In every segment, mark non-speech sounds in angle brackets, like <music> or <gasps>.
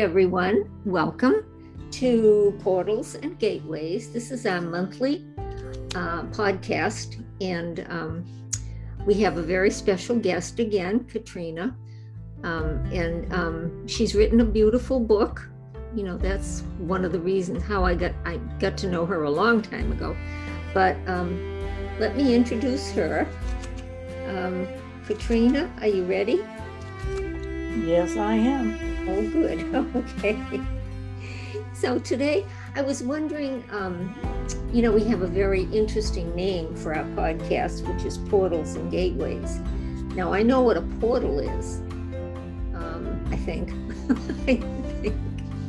everyone. Welcome to Portals and Gateways. This is our monthly uh, podcast, and um, we have a very special guest again, Katrina. Um, and um, she's written a beautiful book. You know, that's one of the reasons how I got I got to know her a long time ago. But um, let me introduce her. Um, Katrina, are you ready? Yes, I am. Oh, good. <laughs> Okay. So today I was wondering, um, you know, we have a very interesting name for our podcast, which is Portals and Gateways. Now I know what a portal is. Um, I think. <laughs> I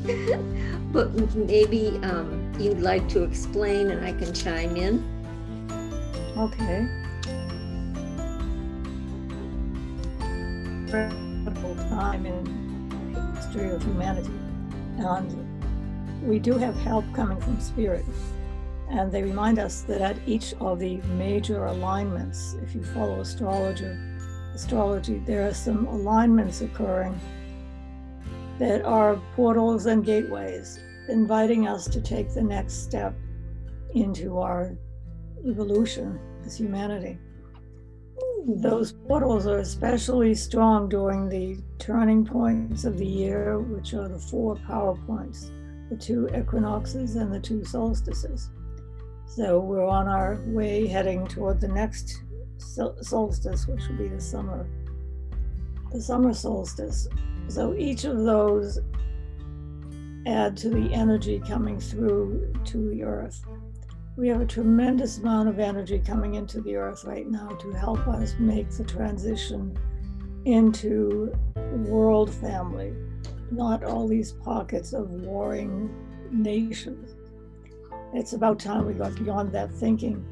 think. but maybe um, you'd like to explain, and I can chime in. Okay. Time in history of humanity. And we do have help coming from spirit. And they remind us that at each of the major alignments, if you follow astrologer, astrology, there are some alignments occurring that are portals and gateways, inviting us to take the next step into our evolution as humanity. Those portals are especially strong during the turning points of the year, which are the four power points the two equinoxes and the two solstices. So we're on our way heading toward the next solstice, which will be the summer, the summer solstice. So each of those add to the energy coming through to the earth. We have a tremendous amount of energy coming into the earth right now to help us make the transition into world family, not all these pockets of warring nations. It's about time we got beyond that thinking.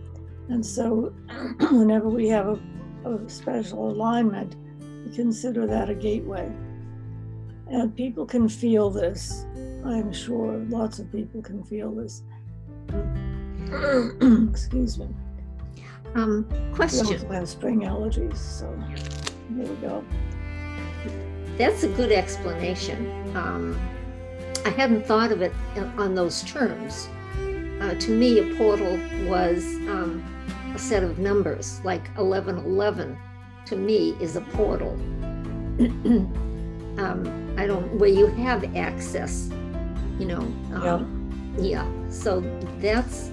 And so, <clears throat> whenever we have a, a special alignment, we consider that a gateway. And people can feel this. I'm sure lots of people can feel this. <clears throat> Excuse me. Um, question. We also have spring allergies, so there we go. That's a good explanation. Um, I hadn't thought of it on those terms. Uh, to me, a portal was um, a set of numbers, like 1111 to me is a portal. <clears throat> um, I don't, where you have access, you know. Um, yeah. yeah. So that's,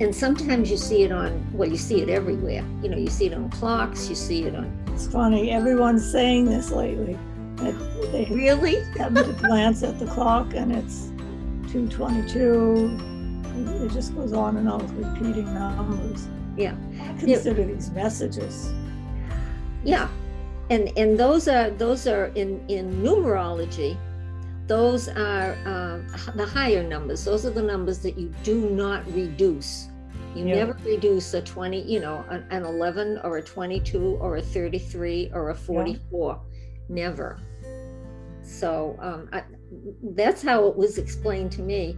and sometimes you see it on, well, you see it everywhere. You know, you see it on clocks, you see it on. It's funny, everyone's saying this lately. They really <laughs> happen to glance at the clock and it's 222. It just goes on and on repeating numbers. Yeah. Consider yeah. these messages. Yeah. And and those are those are in in numerology those are uh, the higher numbers. Those are the numbers that you do not reduce. You yeah. never reduce a 20, you know, an, an, 11 or a 22 or a 33 or a 44. Yeah. Never. So um, I, that's how it was explained to me.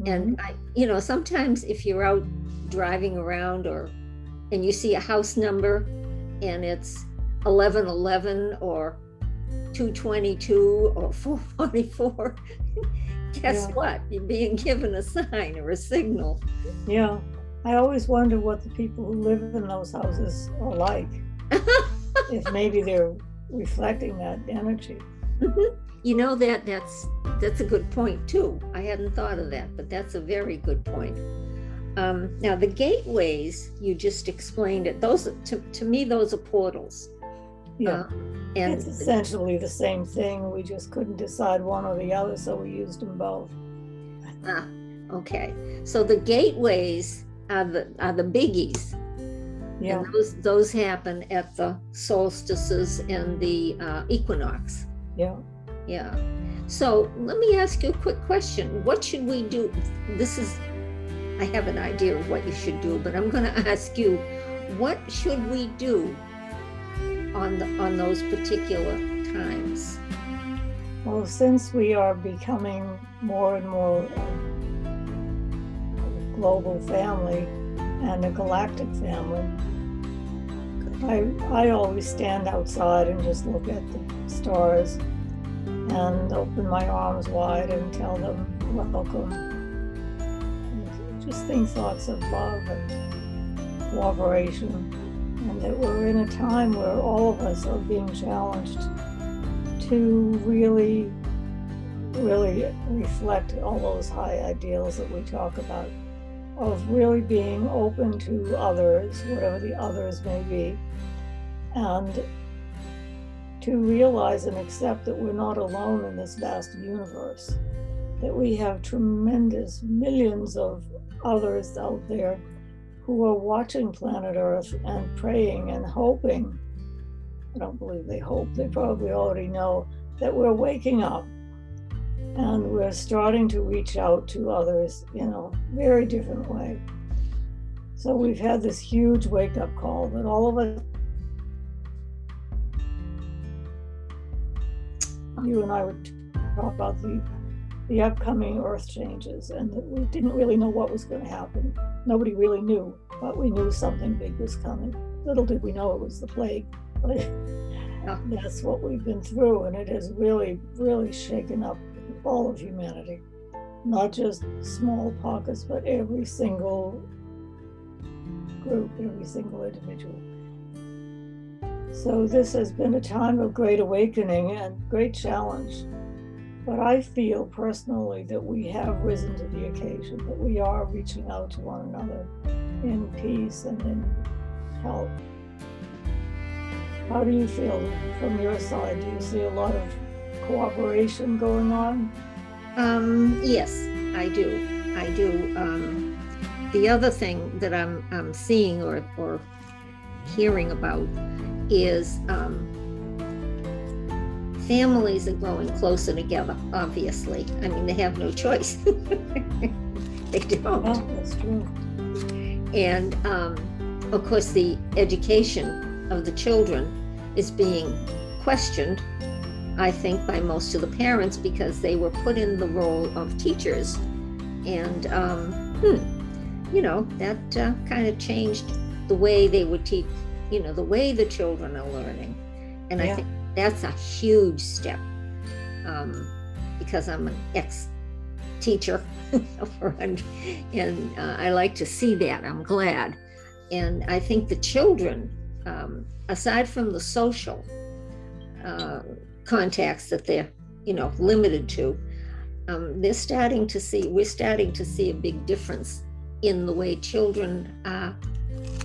Mm-hmm. And I, you know, sometimes if you're out driving around or and you see a house number and it's 1111 or 222 or 444, <laughs> guess yeah. what? You're being given a sign or a signal. Yeah. I always wonder what the people who live in those houses are like. <laughs> if maybe they're reflecting that energy. Mm-hmm. You know that that's that's a good point too. I hadn't thought of that, but that's a very good point. Um, now the gateways you just explained it. Those to, to me those are portals. Yeah, uh, and it's essentially the same thing. We just couldn't decide one or the other, so we used them both. Ah, okay. So the gateways are the are the biggies. Yeah. And those those happen at the solstices and the uh, equinox. Yeah. Yeah. So let me ask you a quick question. What should we do? This is, I have an idea of what you should do, but I'm going <laughs> to ask you, what should we do on the, on those particular times? Well, since we are becoming more and more a global family and a galactic family, I, I always stand outside and just look at the stars and open my arms wide and tell them welcome. And just think thoughts of love and cooperation, and that we're in a time where all of us are being challenged to really, really reflect all those high ideals that we talk about of really being open to others, whatever the others may be, and to realize and accept that we're not alone in this vast universe, that we have tremendous millions of others out there who are watching planet Earth and praying and hoping. I don't believe they hope, they probably already know that we're waking up and we're starting to reach out to others in a very different way. So we've had this huge wake up call that all of us, you and I would talk about the the upcoming earth changes and that we didn't really know what was going to happen. Nobody really knew, but we knew something big was coming. Little did we know it was the plague. But <laughs> that's what we've been through, and it has really, really shaken up all of humanity, not just small pockets, but every single group, every single individual. So, this has been a time of great awakening and great challenge. But I feel personally that we have risen to the occasion, that we are reaching out to one another in peace and in help. How do you feel from your side? Do you see a lot of cooperation going on? Um, yes, I do. I do. Um, the other thing that I'm, I'm seeing or, or hearing about is um, families are growing closer together, obviously. I mean, they have no choice. <laughs> they don't. Yeah, that's true. And um, of course, the education of the children is being questioned, I think, by most of the parents because they were put in the role of teachers. And, um, hmm, you know, that uh, kind of changed the way they would teach, you know, the way the children are learning. And I think that's a huge step um, because I'm an ex teacher and, <laughs> and uh, I like to see that. I'm glad. And I think the children, um, aside from the social uh, contacts that they're, you know, limited to, um, they're starting to see, we're starting to see a big difference in the way children are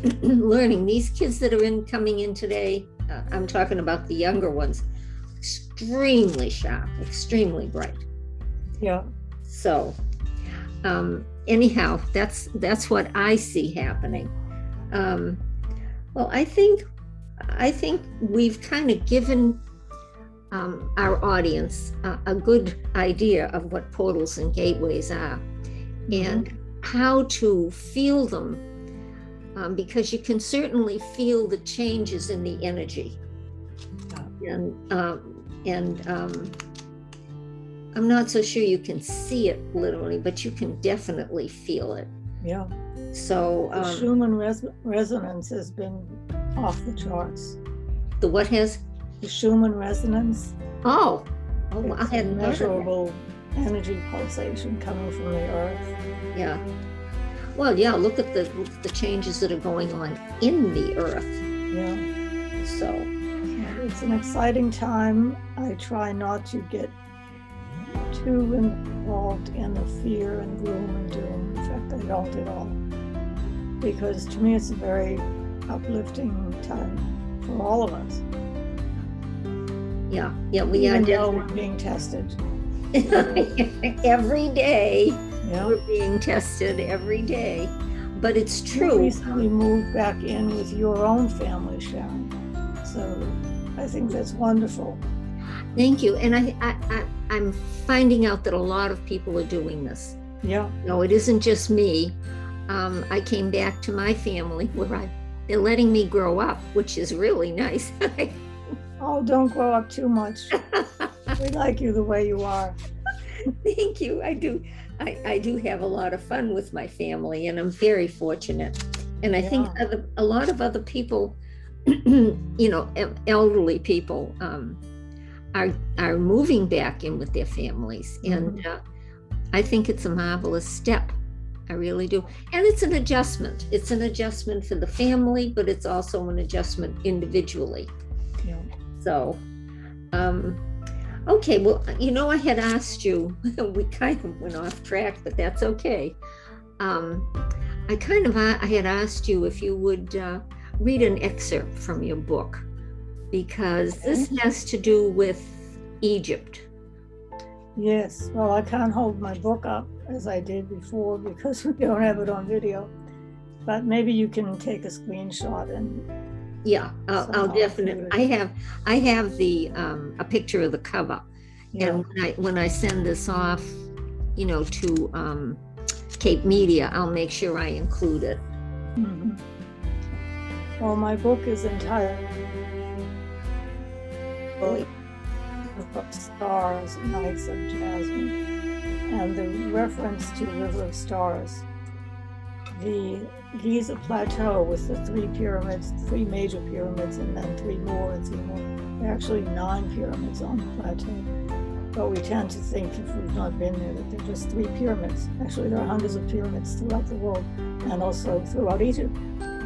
<clears throat> learning. These kids that are in coming in today, uh, I'm talking about the younger ones, extremely sharp, extremely bright. Yeah. So, um, anyhow, that's that's what I see happening. Um, well, I think I think we've kind of given um, our audience a, a good idea of what portals and gateways are, and how to feel them, um, because you can certainly feel the changes in the energy, and um, and um, I'm not so sure you can see it literally, but you can definitely feel it. Yeah. So The um, Schumann res- resonance has been off the charts. the what has? The Schumann resonance Oh, oh, I it's a hadn't heard of that. measurable energy pulsation coming from the earth. Yeah. Well, yeah. Look at the look at the changes that are going on in the earth. Yeah. So It's an exciting time. I try not to get too involved in the fear and gloom and doom. In fact, I don't at all. Because to me, it's a very uplifting time for all of us. yeah, yeah. We are Even though we're being tested. <laughs> every day. Yeah. We're being tested every day, but it's You true. recently moved back in with your own family, Sharon. So I think that's wonderful. Thank you. And I, I, I I'm finding out that a lot of people are doing this. Yeah. No, it isn't just me. Um, I came back to my family where I they're letting me grow up, which is really nice. <laughs> Oh, don't grow up too much. <laughs> We like you the way you are. Thank you. I do. I, I do have a lot of fun with my family, and I'm very fortunate. And I think other, a lot of other people, <clears throat> you know, elderly people, um, are are moving back in with their families, and uh, I think it's a marvelous step. I really do, and it's an adjustment. It's an adjustment for the family, but it's also an adjustment individually. Yeah. So, um, okay, well, you know, I had asked you, <laughs> we kind of went off track, but that's okay. Um, I kind of, I had asked you if you would uh, read an excerpt from your book, because this has to do with Egypt. Yes, well, I can't hold my book up as I did before because <laughs> we don't have it on video. But maybe you can take a screenshot and Yeah, I'll, I'll definitely, I have, I have the, um, a picture of the cover. yeah, And when I, when I send this off, you know, to, um, Cape Media, I'll make sure I include it. mhm. Well, my book is entirely of stars, nights of jasmine, and the reference to River of Stars. The Giza Plateau with the three pyramids, three major pyramids, and then three more and three more. There are actually nine pyramids on the plateau. But we tend to think, if we've not been there, that they're just three pyramids. Actually, there are hundreds of pyramids throughout the world and also throughout Egypt.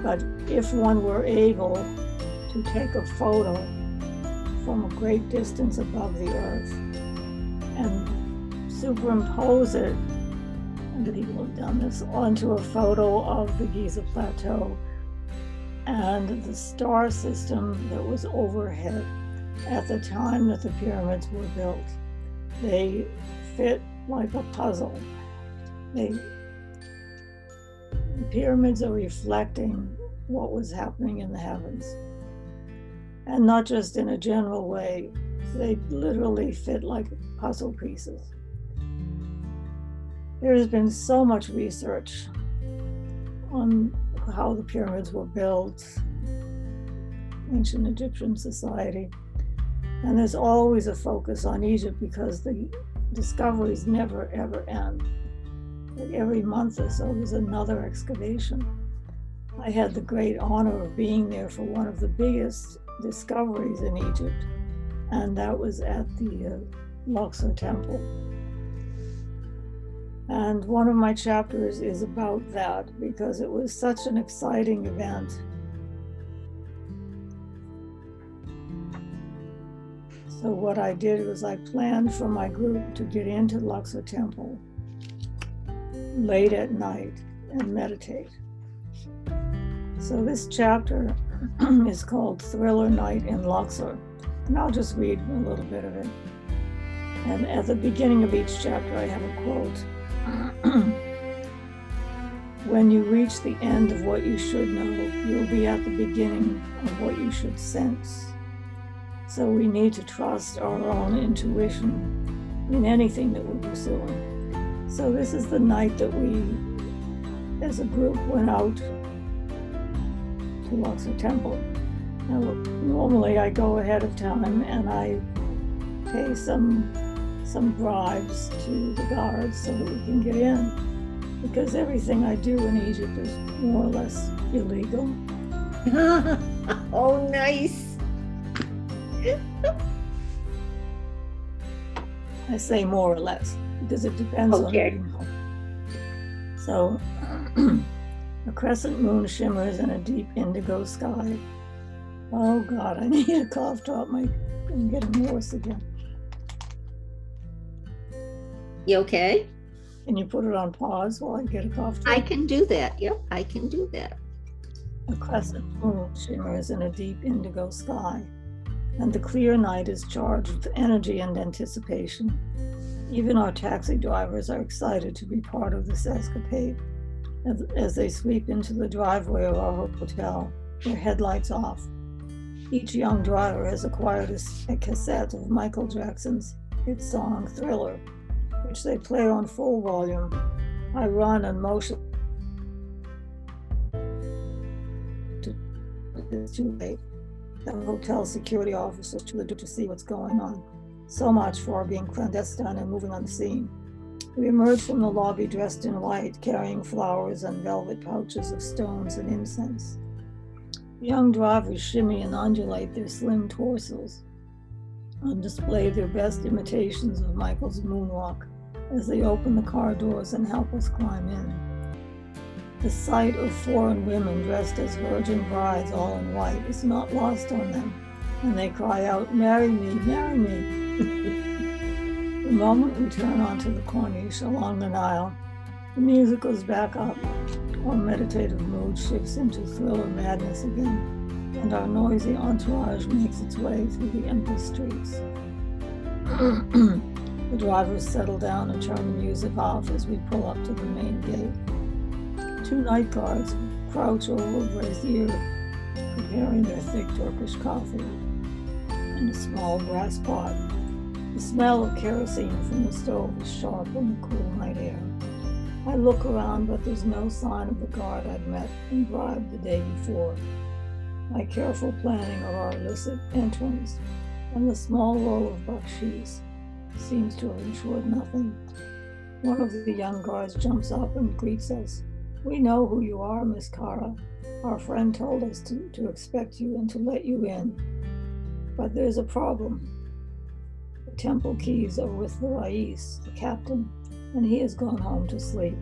But if one were able to take a photo from a great distance above the earth and superimpose it, and people have done this, onto a photo of the Giza Plateau and the star system that was overhead at the time that the pyramids were built. They fit like a puzzle. They, the pyramids are reflecting what was happening in the heavens and not just in a general way. They literally fit like puzzle pieces. There has been so much research on how the pyramids were built, ancient Egyptian society, and there's always a focus on Egypt because the discoveries never ever end. Every month or so, there's another excavation. I had the great honor of being there for one of the biggest discoveries in Egypt, and that was at the uh, Luxor Temple. And one of my chapters is about that because it was such an exciting event. So, what I did was I planned for my group to get into Luxor Temple late at night and meditate. So, this chapter <clears throat> is called Thriller Night in Luxor. And I'll just read a little bit of it. And at the beginning of each chapter, I have a quote. <clears throat> when you reach the end of what you should know, you'll be at the beginning of what you should sense. So we need to trust our own intuition in anything that we're pursuing. So this is the night that we, as a group, went out to Luxor Temple. Now, normally I go ahead of time and I pay some some bribes to the guards so that we can get in because everything I do in Egypt is more or less illegal. <laughs> oh, nice. I say more or less because it depends Okay. on So <clears throat> a crescent moon shimmers in a deep indigo sky. Oh God, I <laughs> need a cough drop. My I'm getting worse again. You okay? Can you put it on pause while I get a cough drop? I can do that. Yep, I can do that. A crescent moon shimmers in a deep indigo sky, and the clear night is charged with energy and anticipation. Even our taxi drivers are excited to be part of this escapade as, as they sweep into the driveway of our hotel, their headlights off. Each young driver has acquired a cassette of Michael Jackson's hit song Thriller, which they play on full volume. I run and motion it's too late. The hotel security officers to the to see what's going on. So much for being clandestine and moving on the scene. We emerge from the lobby dressed in white, carrying flowers and velvet pouches of stones and incense. Young drivers shimmy and undulate their slim torsos. On display, their best imitations of Michael's moonwalk as they open the car doors and help us climb in. The sight of foreign women dressed as virgin brides, all in white, is not lost on them, and they cry out, Marry me, marry me. <laughs> the moment we turn onto the corniche along the Nile, the music goes back up, our meditative mood shifts into thriller madness again, and our noisy entourage makes its way through the empty streets. <clears throat> the drivers settle down and turn the music off as we pull up to the main gate. Two night guards crouch over a brazier, preparing their thick Turkish coffee in a small brass pot. The smell of kerosene from the stove is sharp in the cool night air. I look around, but there's no sign of the guard I'd met and bribed the day before. My careful planning of our illicit entrance and the small roll of bakshish seems to have ensured nothing. One of the young guards jumps up and greets us. We know who you are, Miss Kara. Our friend told us to, to expect you and to let you in. But there's a problem. The temple keys are with the Rais, the captain, and he has gone home to sleep.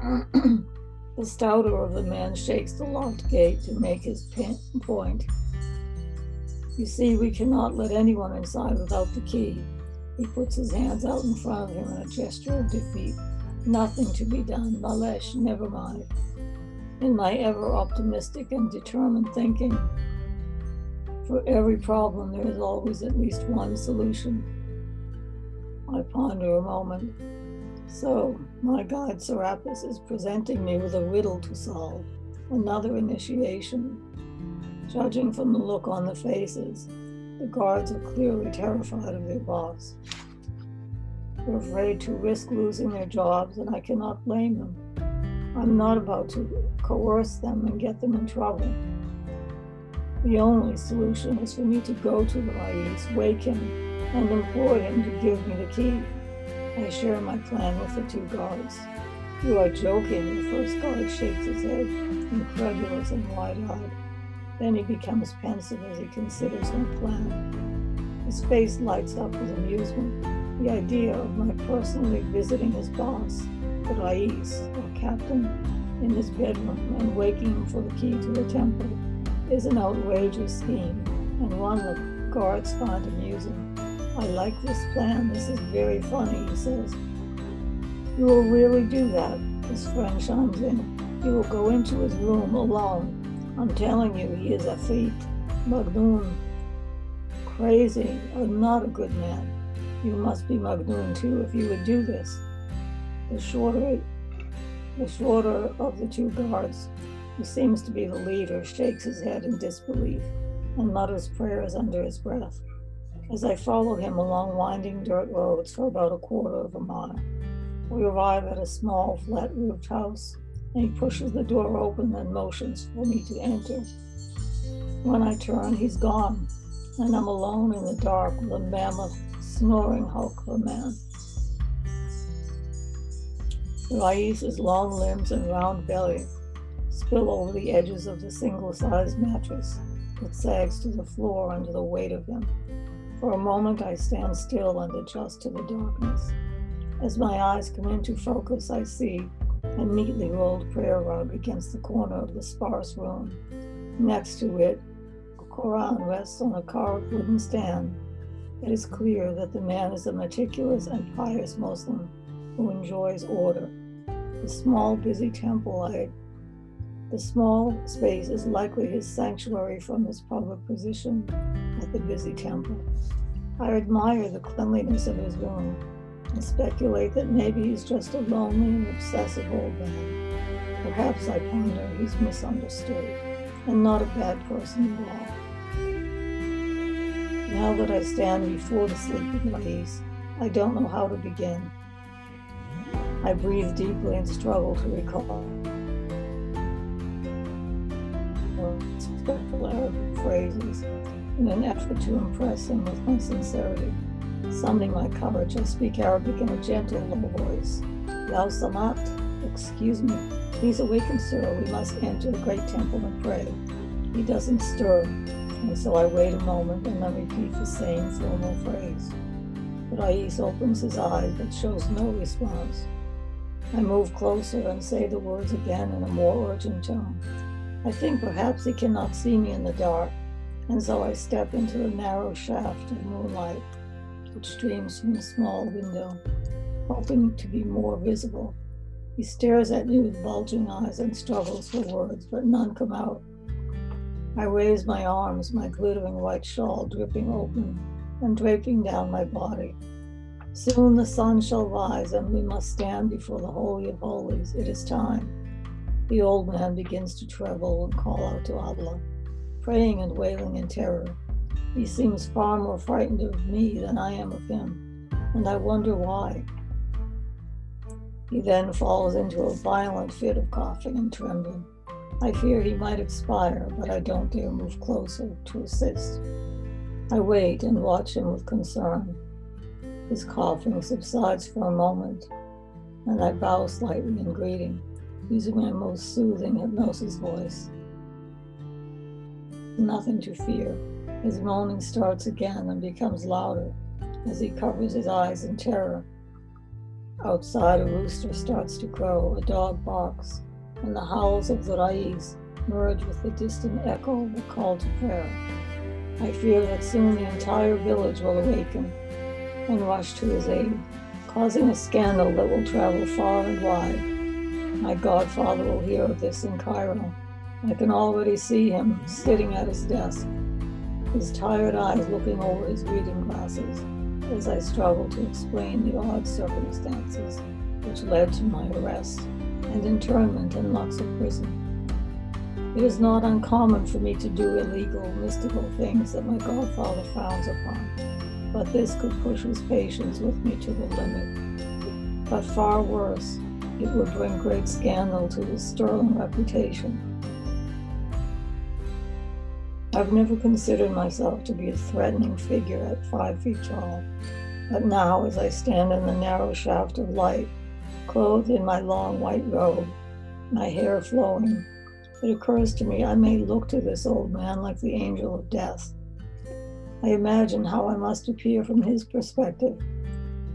<clears throat> the stouter of the men shakes the locked gate to make his point. You see, we cannot let anyone inside without the key. He puts his hands out in front of him in a gesture of defeat. Nothing to be done. Malesh, never mind. In my ever optimistic and determined thinking, for every problem, there is always at least one solution. I ponder a moment. So, my guide Serapis is presenting me with a riddle to solve, another initiation. Judging from the look on the faces, the guards are clearly terrified of their boss. They're afraid to risk losing their jobs, and I cannot blame them. I'm not about to coerce them and get them in trouble. The only solution is for me to go to the Rais, wake him, and implore him to give me the key. I share my plan with the two guards. You are joking, the first guard shakes his head, incredulous and wide eyed. Then he becomes pensive as he considers my plan. His face lights up with amusement. The idea of my personally visiting his boss, the Rais, or captain, in his bedroom and waking him for the key to the temple is an outrageous scheme and one that guards find amusing. I like this plan. This is very funny, he says. You will really do that, his friend chimes in. You will go into his room alone. I'm telling you, he is a thief, Magnoon. Crazy, or not a good man. You must be Magnoon too if you would do this. The shorter, the shorter of the two guards, who seems to be the leader, shakes his head in disbelief and mutters prayers under his breath as I follow him along winding dirt roads for about a quarter of a mile. We arrive at a small, flat roofed house, and he pushes the door open and motions for me to enter. When I turn, he's gone, and I'm alone in the dark with a mammoth, snoring hulk of a man. Rais's long limbs and round belly spill over the edges of the single sized mattress that sags to the floor under the weight of him. For a moment, I stand still and adjust to the darkness. As my eyes come into focus, I see a neatly rolled prayer rug against the corner of the sparse room. Next to it, a Koran rests on a carved wooden stand. It is clear that the man is a meticulous and pious Muslim who enjoys order. The small, busy temple I the small space is likely his sanctuary from his public position at the busy temple. I admire the cleanliness of his room and speculate that maybe he's just a lonely and obsessive old man. Perhaps I ponder he's misunderstood and not a bad person at all. Now that I stand before the sleeping ladies, I don't know how to begin. I breathe deeply and struggle to recall respectful Arabic phrases in an effort to impress him with my sincerity. Summoning my courage, I speak Arabic in a gentle, low voice. Yao Samat, excuse me, please awaken, sir. We must enter the great temple and pray. He doesn't stir, and so I wait a moment and then repeat the same formal phrase. Rais opens his eyes but shows no response. I move closer and say the words again in a more urgent tone. I think perhaps he cannot see me in the dark, and so I step into the narrow shaft of moonlight which streams from a small window, hoping to be more visible. He stares at me with bulging eyes and struggles for words, but none come out. I raise my arms, my glittering white shawl dripping open and draping down my body. Soon the sun shall rise, and we must stand before the Holy of Holies. It is time. The old man begins to tremble and call out to Allah, praying and wailing in terror. He seems far more frightened of me than I am of him, and I wonder why. He then falls into a violent fit of coughing and trembling. I fear he might expire, but I don't dare move closer to assist. I wait and watch him with concern. His coughing subsides for a moment, and I bow slightly in greeting, using my most soothing hypnosis voice. Nothing to fear. His moaning starts again and becomes louder as he covers his eyes in terror. Outside, a rooster starts to crow, a dog barks, and the howls of the Rais merge with the distant echo of the call to prayer. I fear that soon the entire village will awaken and rush to his aid, causing a scandal that will travel far and wide. My godfather will hear of this in Cairo. I can already see him sitting at his desk, his tired eyes looking over his reading glasses as I struggle to explain the odd circumstances which led to my arrest and internment in Luxor prison. It is not uncommon for me to do illegal, mystical things that my godfather frowns upon, but this could push his patience with me to the limit. But far worse, it would bring great scandal to his sterling reputation I've never considered myself to be a threatening figure at five feet tall, but now, as I stand in the narrow shaft of light, clothed in my long white robe, my hair flowing, it occurs to me I may look to this old man like the angel of death. I imagine how I must appear from his perspective.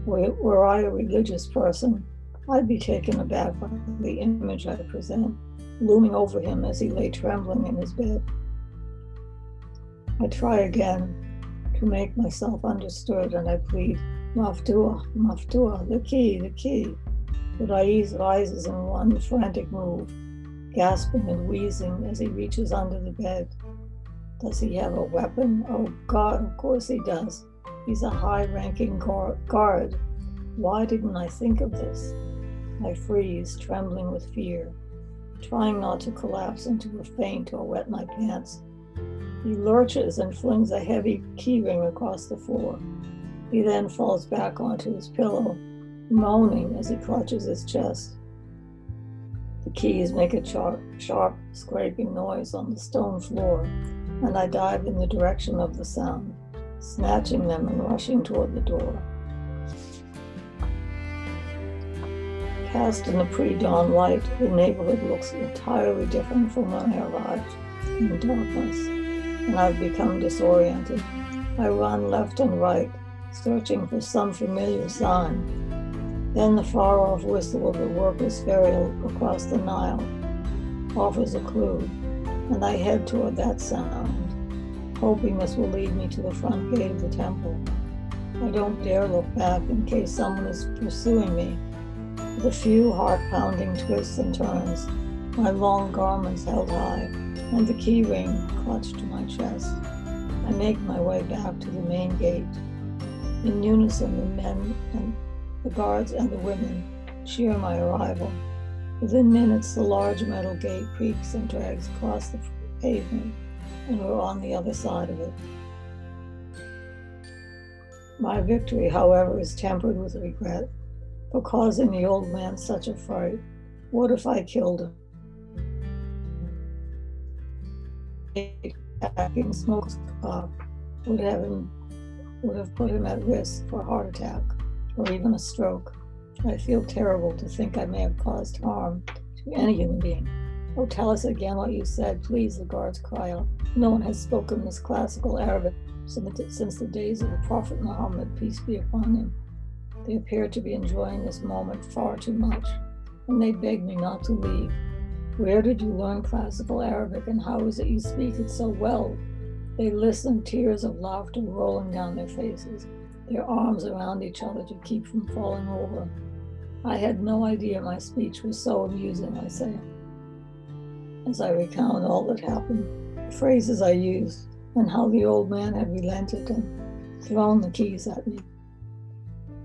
Were I a religious person, I'd be taken aback by the image I present, looming over him as he lay trembling in his bed. I try again to make myself understood and I plead, Maftua, Maftua, the key, the key. The Rais rises in one frantic move, gasping and wheezing as he reaches under the bed. Does he have a weapon? Oh God, of course he does. He's a high ranking guard. Why didn't I think of this? I freeze, trembling with fear, trying not to collapse into a faint or wet my pants. He lurches and flings a heavy keyring across the floor. He then falls back onto his pillow, moaning as he clutches his chest. The keys make a sharp, sharp scraping noise on the stone floor, and I dive in the direction of the sound, snatching them and rushing toward the door. Cast in the pre dawn light, the neighborhood looks entirely different from when I arrived in darkness and I've become disoriented. I run left and right, searching for some familiar sign. Then the far off whistle of the workers' ferry across the Nile offers a clue, and I head toward that sound, hoping this will lead me to the front gate of the temple. I don't dare look back in case someone is pursuing me. With a few heart pounding twists and turns, my long garments held high, and the key ring clutched to my chest. I make my way back to the main gate. In unison, the men and the guards and the women cheer my arrival. Within minutes, the large metal gate creaks and drags across the pavement, and we're on the other side of it. My victory, however, is tempered with regret for causing the old man such a fright. What if I killed him? attacking smoke uh, would have him would have put him at risk for a heart attack or even a stroke. I feel terrible to think I may have caused harm to any human being. Oh, tell us again what you said, please, the guards cry out. No one has spoken this classical Arabic since the days of the Prophet Muhammad, peace be upon him. They appeared to be enjoying this moment far too much, and they begged me not to leave. Where did you learn classical Arabic, and how is it you speak it so well? They listened, tears of laughter rolling down their faces, their arms around each other to keep from falling over. I had no idea my speech was so amusing, I say, as I recount all that happened, the phrases I used, and how the old man had relented and thrown the keys at me.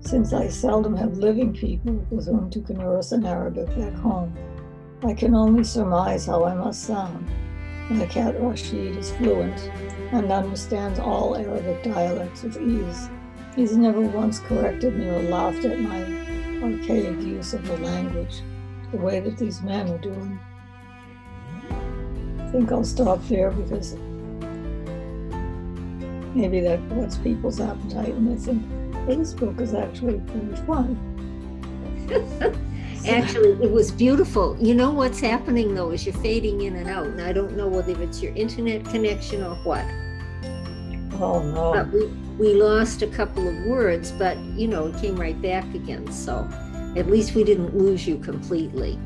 Since I seldom have living people with whom to converse in Arabic back home, I can only surmise how I must sound. My cat Rashid is fluent and understands all Arabic dialects with ease. He's never once corrected me or laughed at my archaic use of the language, the way that these men are doing. I think I'll stop there because maybe that whets people's appetite, and I think this book is actually pretty fun. <laughs> Actually, it was beautiful. You know what's happening though is you're fading in and out, and I don't know whether it's your internet connection or what. Oh no! But we we lost a couple of words, but you know it came right back again. So at least we didn't lose you completely.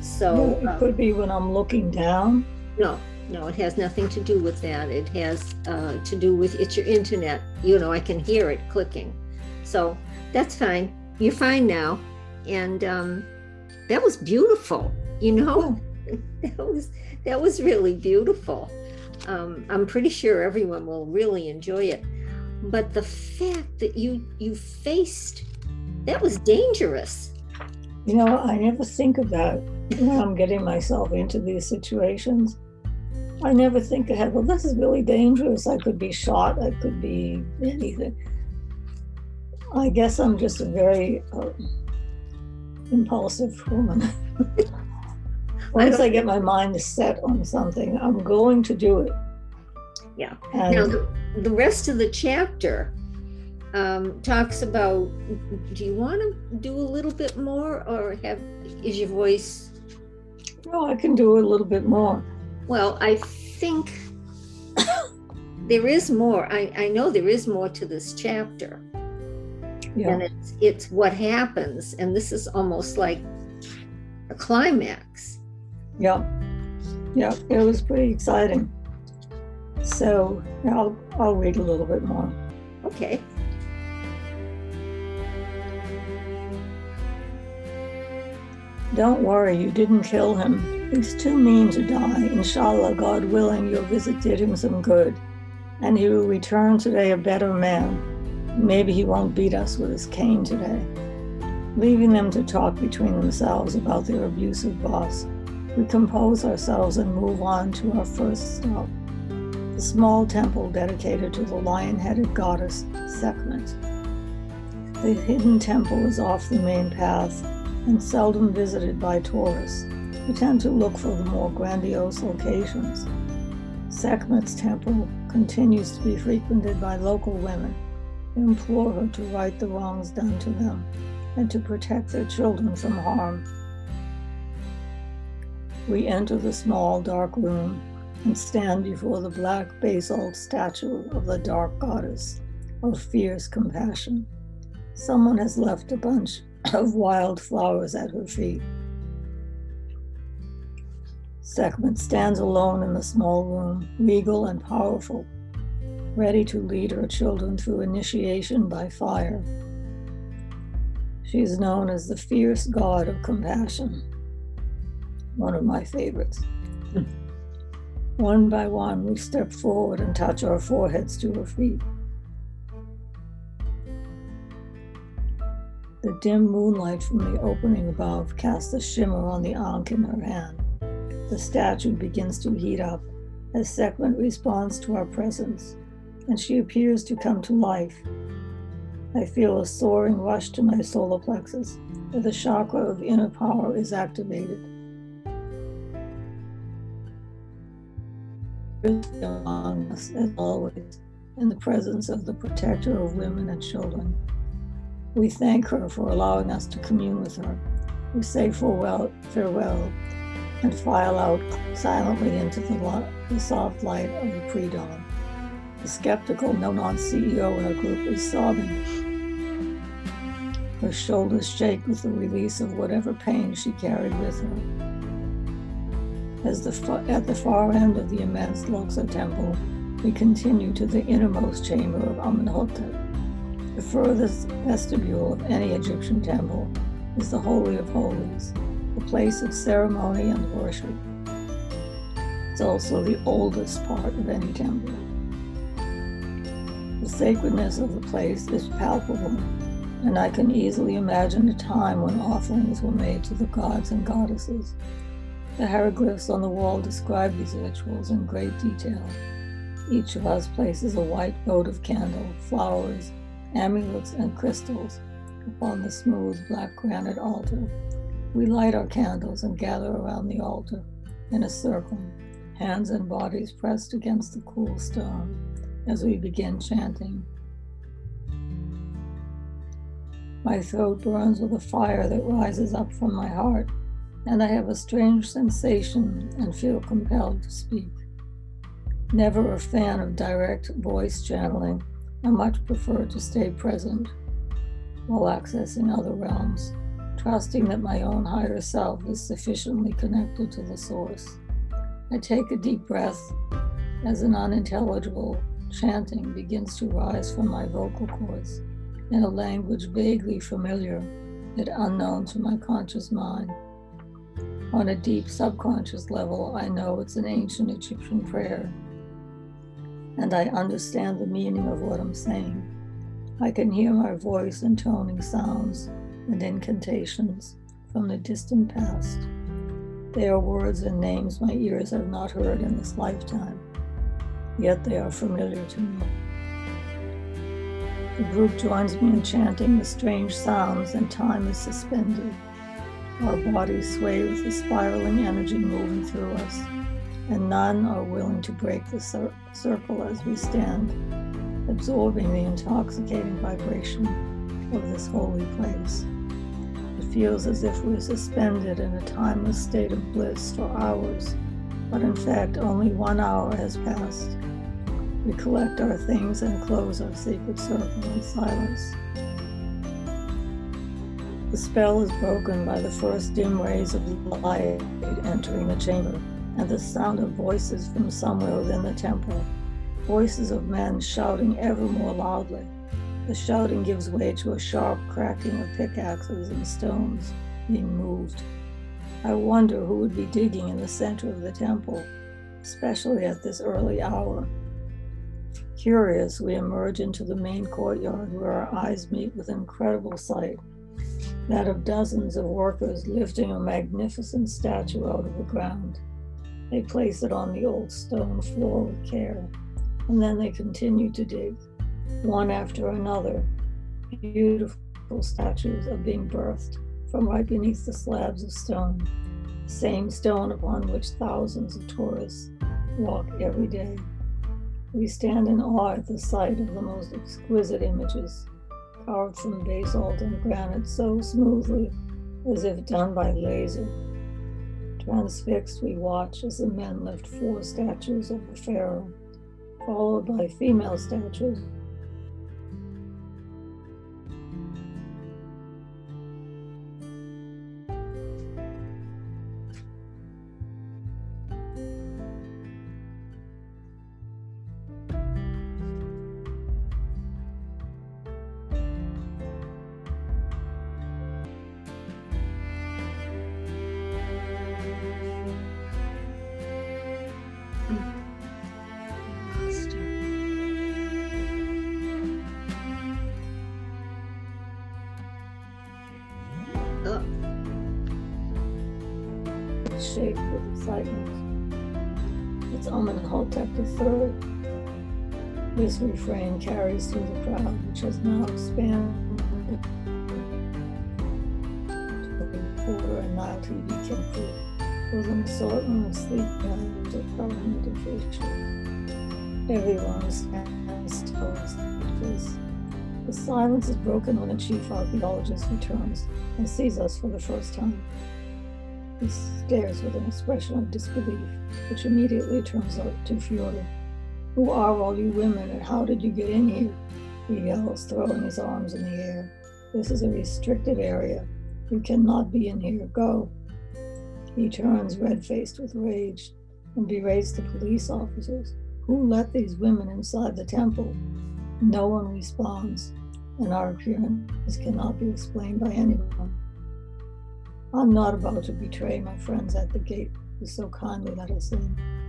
So it could um, be when I'm looking down. No, no, it has nothing to do with that. It has uh, to do with it's your internet. You know, I can hear it clicking. So that's fine. You're fine now and um, that was beautiful. You know, <laughs> that was that was really beautiful. Um, I'm pretty sure everyone will really enjoy it. But the fact that you you faced that was dangerous. You know, I never think that when I'm getting myself into these situations. I never think ahead, well, this is really dangerous. I could be shot, I could be anything. I guess I'm just a very uh, impulsive woman. <laughs> Once I, I, get my mind set on something, I'm going to do it. Yeah. And now, the, the rest of the chapter um, talks about do you want to do a little bit more or have is your voice no i can do a little bit more well i think there is more. I, I know there is more to this chapter. Yeah. and it's it's what happens and this is almost like a climax. Yeah. Yeah it was pretty exciting. So i'll i'll read a little bit more. Okay. Don't worry, you didn't kill him. He's too mean to die. Inshallah, God willing, your visit did him some good, and he will return today a better man. Maybe he won't beat us with his cane today. Leaving them to talk between themselves about their abusive boss, we compose ourselves and move on to our first stop the small temple dedicated to the lion headed goddess Sekhmet. The hidden temple is off the main path and seldom visited by tourists who tend to look for the more grandiose locations. Sekhmet's temple continues to be frequented by local women who implore her to right the wrongs done to them and to protect their children from harm. We enter the small, dark room and stand before the black basalt statue of the dark goddess of fierce compassion. Someone has left a bunch of wild flowers at her feet. Sekhmet stands alone in the small room, regal and powerful, ready to lead her children through initiation by fire. She is known as the fierce god of compassion, one of my favorites. Hmm. one by one, we step forward and touch our foreheads to her feet. The dim moonlight from the opening above casts a shimmer on the ankh in her hand. The statue begins to heat up as Sekhmet responds to our presence and she appears to come to life. I feel a soaring rush to my solar plexus, where the chakra of inner power is activated. Among us, as always, in the presence of the protector of women and children. We thank her for allowing us to commune with her. We say farewell, farewell and file out silently into the, the soft light of the pre dawn. The skeptical, no nonce CEO in our group is sobbing. Her shoulders shake with the release of whatever pain she carried with her. As the, at the far end of the immense Luxor temple, we continue to the innermost chamber of Amenhotep. The furthest vestibule of any Egyptian temple is the Holy of Holies, place of ceremony and worship. It's also the oldest part of any temple. The sacredness of the place is palpable, and I can easily imagine a time when offerings were made to the gods and goddesses. The hieroglyphs on the wall describe these rituals in great detail. Each of us places a white votive candle, flowers, amulets, and crystals upon the smooth black granite altar. We light our candles and gather around the altar in a circle, hands and bodies pressed against the cool stone as we begin chanting. My throat burns with a fire that rises up from my heart, and I have a strange sensation and feel compelled to speak. Never a fan of direct voice channeling, I much prefer to stay present while accessing other realms, trusting that my own higher self is sufficiently connected to the source. I take a deep breath as an unintelligible chanting begins to rise from my vocal cords in a language vaguely familiar yet unknown to my conscious mind. On a deep subconscious level, I know it's an ancient Egyptian prayer and I understand the meaning of what I'm saying. I can hear my voice intoning sounds and incantations from the distant past. They are words and names my ears have not heard in this lifetime, yet they are familiar to me. The group joins me in chanting the strange sounds, and time is suspended. Our bodies sway with the spiraling energy moving through us and none are willing to break the cir- circle as we stand, absorbing the intoxicating vibration of this holy place. Feels as if we're suspended in a timeless state of bliss for hours, but in fact, only one hour has passed. We collect our things and close our sacred circle in silence. The spell is broken by the first dim rays of light entering the chamber and the sound of voices from somewhere within the temple, voices of men shouting ever more loudly. The shouting gives way to a sharp cracking of pickaxes and stones being moved. I wonder who would be digging in the center of the temple, especially at this early hour. Curious, we emerge into the main courtyard where our eyes meet with incredible sight that of dozens of workers lifting a magnificent statue out of the ground. They place it on the old stone floor with care, and then they continue to dig, one after another. Beautiful statues are being birthed from right beneath the slabs of stone, the same stone upon which thousands of tourists walk every day. We stand in awe at the sight of the most exquisite images, carved from basalt and granite so smoothly as if done by laser. Transfixed, we watch as the men lift four statues of the Pharaoh, followed by female statues refrain carries through the crowd, which has now expanded to the reporter and Nile TV camp with an assortment of sleep patterns of government officials. Everyone stands still as The silence is broken when the chief archaeologist returns and sees us for the first time. He stares with an expression of disbelief, which immediately turns out to fury. Who are all you women and how did you get in here? He yells, throwing his arms in the air. This is a restricted area. You cannot be in here. Go. He turns red faced with rage and berates the police officers. Who let these women inside the temple? No one responds, and our appearance cannot be explained by anyone. I'm not about to betray my friends at the gate who so kindly let us in.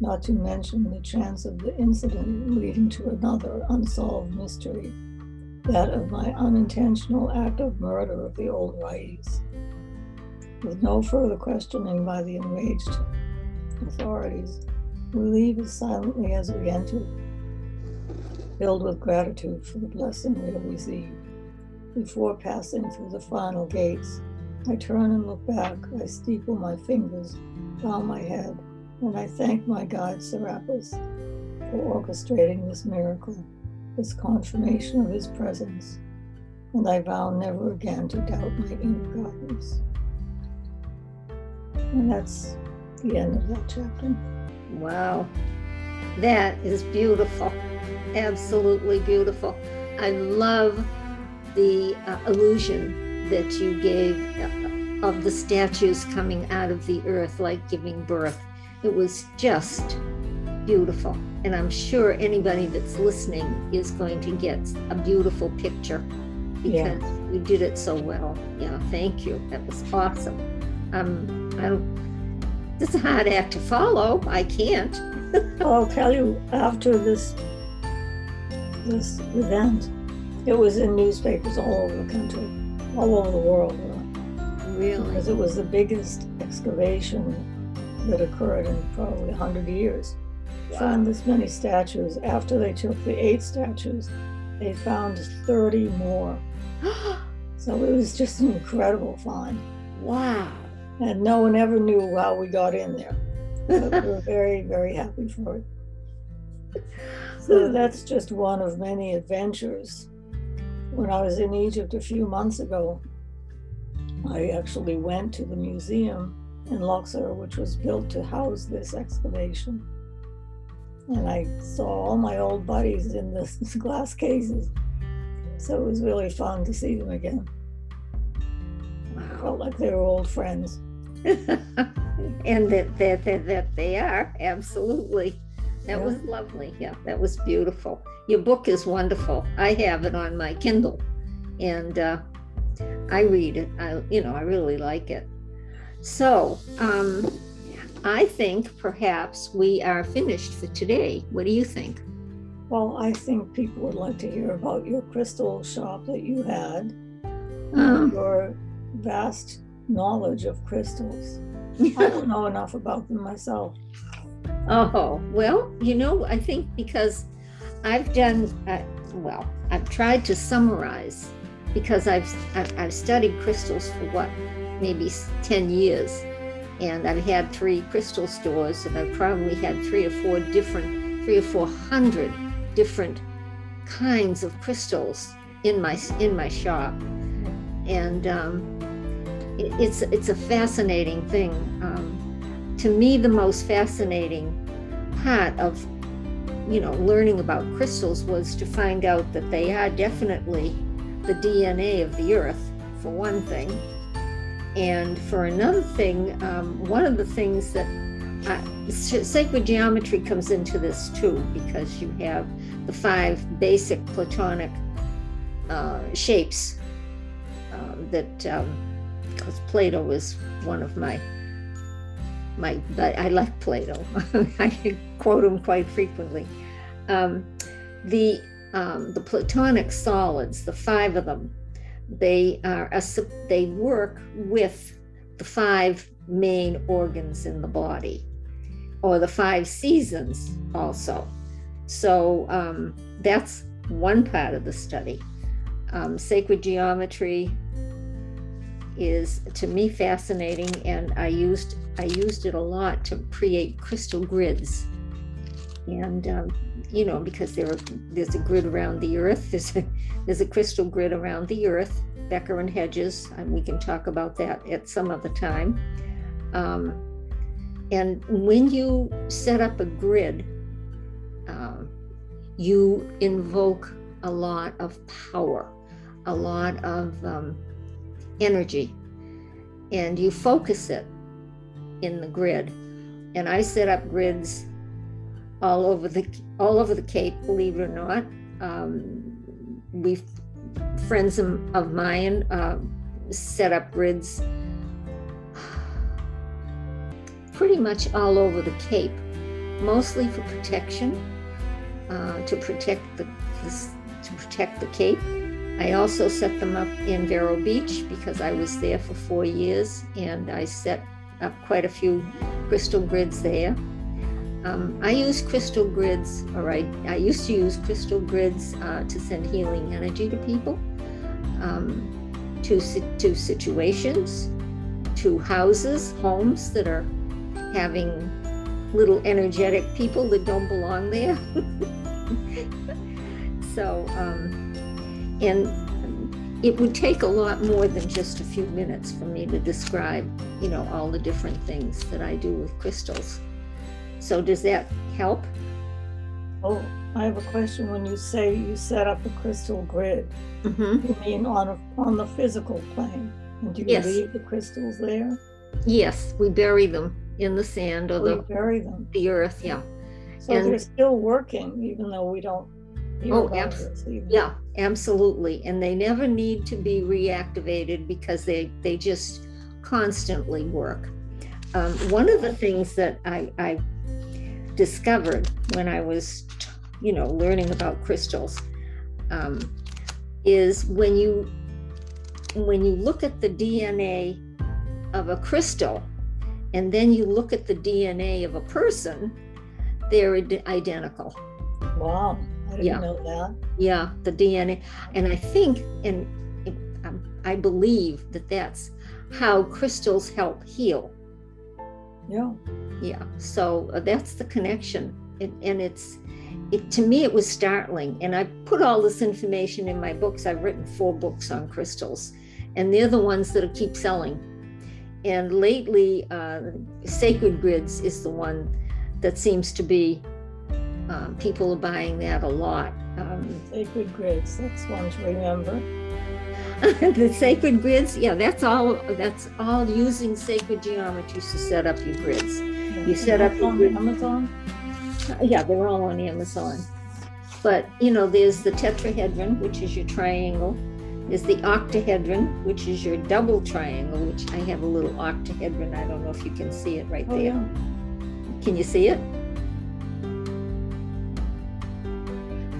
Not to mention the chance of the incident leading to another unsolved mystery, that of my unintentional act of murder of the old Rais. With no further questioning by the enraged authorities, we leave as silently as we entered, filled with gratitude for the blessing we have received. Before passing through the final gates, I turn and look back. I steeple my fingers, bow my head, and I thank my guide Serapis for orchestrating this miracle, this confirmation of his presence. And I vow never again to doubt my inner guidance. And that's the end of that chapter. Wow. That is beautiful. Absolutely beautiful. I love the uh, illusion that you gave uh, of the statues coming out of the earth like giving birth. It was just beautiful. And I'm sure anybody that's listening is going to get a beautiful picture because yeah. you did it so well. Yeah, thank you. That was awesome. Um, I don't it's a hard act to follow. I can't. <laughs> I'll tell you after this this event, it was in newspapers all over the country, all over the world. Really? Because it was the biggest excavation that occurred in probably 100 years. Wow. Found this many statues. After they took the eight statues, they found 30 more. <gasps> so it was just an incredible find. Wow and no one ever knew how we got in there. But we were very, very happy for it. So that's just one of many adventures. When I was in Egypt a few months ago, I actually went to the museum in Luxor, which was built to house this excavation. And I saw all my old buddies in the <laughs> glass cases. So it was really fun to see them again. Wow. Felt like they were old friends. <laughs> and that, that that that they are absolutely. That yeah. was lovely. Yeah, that was beautiful. Your book is wonderful. I have it on my Kindle, and uh, I read it. I you know I really like it. So um, I think perhaps we are finished for today. What do you think? Well, I think people would like to hear about your crystal shop that you had, um, your vast knowledge of crystals. <laughs> I don't know enough about them myself. Oh, well, you know, I think because I've done, uh, well, I've tried to summarize because I've, I've, I've studied crystals for what, maybe 10 years. And I've had three crystal stores, and I've probably had three or four different, three or four hundred different kinds of crystals in my in my shop. And um, it's it's a fascinating thing. Um, to me, the most fascinating part of you know learning about crystals was to find out that they are definitely the DNA of the Earth, for one thing, and for another thing, um, one of the things that uh, sacred geometry comes into this too, because you have the five basic Platonic uh, shapes uh, that. Um, because Plato was one of my my I like Plato. <laughs> I quote him quite frequently. Um, the um, the Platonic solids, the five of them, they are a, they work with the five main organs in the body, or the five seasons also. So um, that's one part of the study. Um, sacred geometry, is to me fascinating and I used I used it a lot to create crystal grids and um, you know because there are, there's a grid around the earth there's a there's a crystal grid around the earth Becker and Hagens, and we can talk about that at some other time. Um, and when you set up a grid, uh, you invoke a lot of power, a lot of um, energy, and you focus it in the grid. And I set up grids all over the all over the Cape, believe it or not. Um, we friends of mine uh, set up grids pretty much all over the Cape, mostly for protection, uh, to protect the, the to protect the Cape. I also set them up in Vero Beach because I was there for four years and I set up quite a few crystal grids there. Um, I use crystal grids, or I, I used to use crystal grids uh, to send healing energy to people, um, to, to situations, to houses, homes that are having little energetic people that don't belong there. <laughs> so, um, and it would take a lot more than just a few minutes for me to describe, you know, all the different things that I do with crystals. So does that help? Oh, I have a question. When you say you set up a crystal grid, mm-hmm. you mean on a, on the physical plane? And do you yes. leave the crystals there? Yes, we bury them in the sand or we the bury them. The earth, yeah. So and, they're still working, even though we don't. oh, abs- yeah, absolutely. And they never need to be reactivated because they they just constantly work. Um, one of the things that I, I discovered when I was, you know, learning about crystals um, is when you when you look at the DNA of a crystal and then you look at the DNA of a person, they're identical. Wow, I didn't yeah. know that. Yeah, the DNA, and I think and um, I believe that that's how crystals help heal. Yeah yeah so uh, that's the connection. It, and it's it, to me it was startling. And i put all this information in my books. I've written four books on crystals. And they're the ones that keep selling. And lately uh, sacred grids is the one that seems to be um, people are buying that a lot. Um, sacred grids that's one to remember. <laughs> The sacred grids? Yeah that's all that's all using sacred geometries to set up your grids you set up on. Amazon. Yeah, they're all on Amazon. But you know, there's the tetrahedron, which is your triangle. There's the octahedron, which is your double triangle, which I have a little octahedron. I don't know if you can see it right oh, there. Yeah. Can you see it?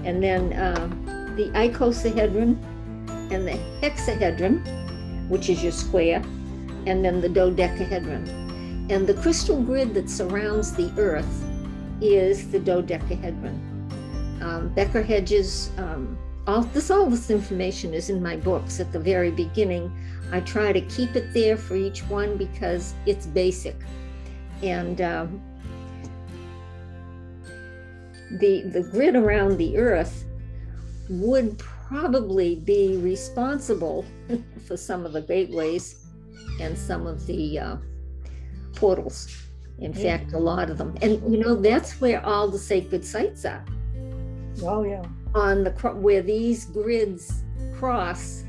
And then um, the icosahedron and the hexahedron, which is your square, and then the dodecahedron. And the crystal grid that surrounds the Earth is the dodecahedron. Um, Becker Hagens, um, all this all this information is in my books at the very beginning. I try to keep it there for each one because it's basic, and um, the the grid around the Earth would probably be responsible <laughs> for some of the gateways and some of the uh, portals. In yeah. fact, a lot of them. And you know, that's where all the sacred sites are. Oh yeah. On the where these grids cross,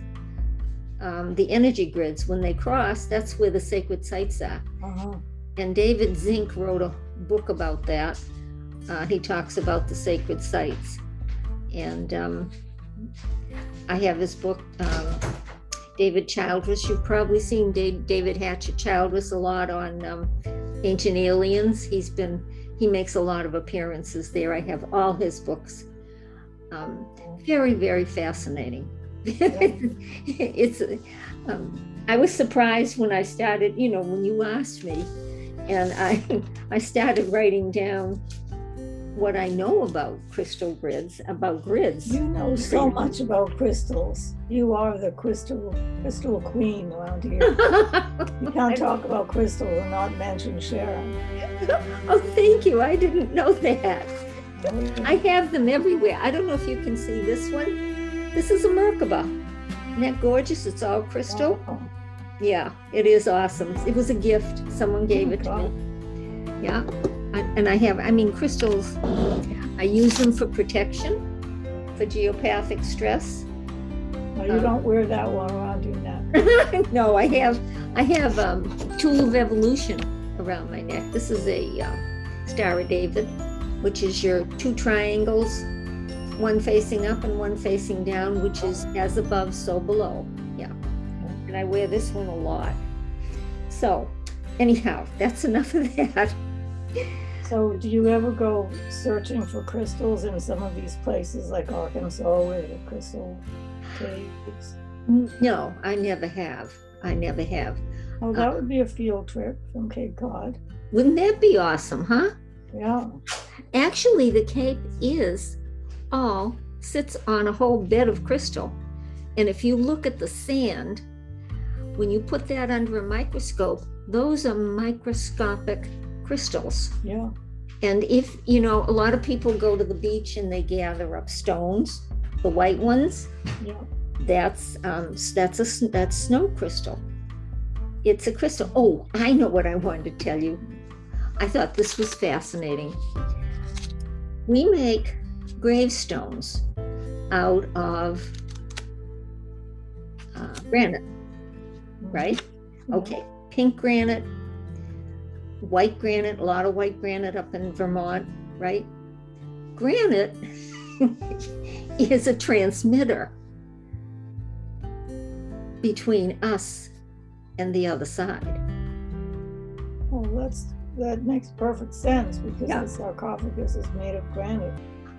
um, the energy grids, when they cross, that's where the sacred sites are. Uh-huh. And David Zink wrote a book about that. Uh, he talks about the sacred sites, and um, I have his book. Um, David Childress. You've probably seen David Hatcher Childress a lot on um, Ancient Aliens. He's been he makes a lot of appearances there. I have all his books. Um, very very fascinating. <laughs> it's um, I was surprised when I started. You know when you asked me, and I <laughs> I started writing down what I know about crystal grids, about grids. You know so much about crystals. You are the crystal crystal queen around here. <laughs> you can't talk about crystals and not mention Sharon. <laughs> oh, thank you. I didn't know that. Oh, I have them everywhere. I don't know if you can see this one. This is a Merkaba. Isn't that gorgeous? It's all crystal. Oh, Yeah, it is awesome. It was a gift. Someone gave it to oh, Wow. me. Yeah. And I have, I mean, crystals, I use them for protection, for geopathic stress. No, you don't wear that one around your neck. <laughs> no, I have, I have um, Tool of Evolution around my neck. This is a uh, Star of David, which is your two triangles, one facing up and one facing down, which is as above, so below. Yeah. And I wear this one a lot. So, anyhow, that's enough of that. So, do you ever go searching for crystals in some of these places like Arkansas where the crystal caves? No, I never have. I never have. Oh, that uh, would be a field trip from Cape Cod. Wouldn't that be awesome, huh? Yeah. Actually, the Cape is all sits on a whole bed of crystal. And if you look at the sand, when you put that under a microscope, those are microscopic crystals. Yeah. And if, you know, a lot of people go to the beach and they gather up stones, the white ones, Yeah. that's um, that's a that's snow crystal. It's a crystal. Oh, I know what I wanted to tell you. I thought this was fascinating. We make gravestones out of uh, granite, right? Okay, pink granite, white granite, a lot of white granite up in Vermont, right? Granite <laughs> is a transmitter between us and the other side. Well, that's that makes perfect sense because Yeah. the sarcophagus is made of granite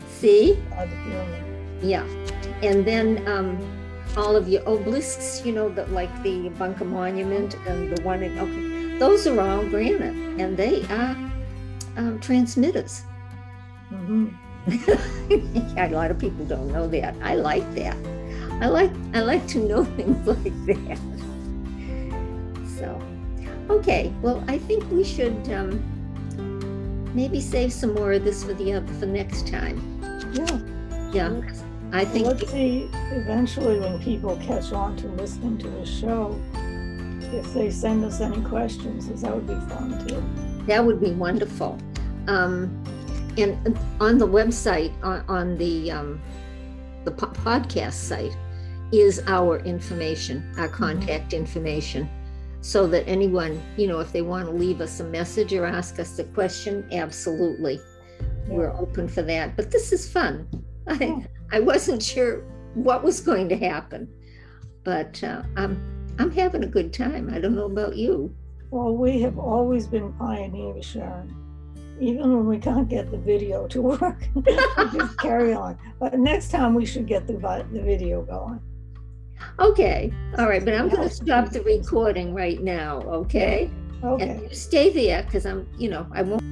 See? by the pyramid. Yeah. And then um, all of your obelisks, you know, that like the Bunker Monument and the one in, okay, those are all granite and they are um, transmitters. <laughs> hmm a lot of people don't know that. I like that. I like I like to know <laughs> things like that. So, okay. Well, I think we should um, maybe save some more of this for the other for next time. Yeah. Yeah, I think Let's see eventually when people catch on to listening to the show, if they send us any questions, that would be fun too. that would be wonderful. Um, and on the website, on, on the um, the po- podcast site, is our information, our contact information, so that anyone, you know, if they want to leave us a message or ask us a question, absolutely, we're open for that. But this is fun. I Yeah. I wasn't sure what was going to happen, but uh, I'm I'm having a good time. I don't know about you. Well, we have always been pioneers, Sharon. Even when we can't get the video to <laughs> work, we just carry on. But next time we should get the, the video going. Okay, all right, but I'm going to stop the recording right now, okay? Okay. And you stay there because I'm, you know, I won't.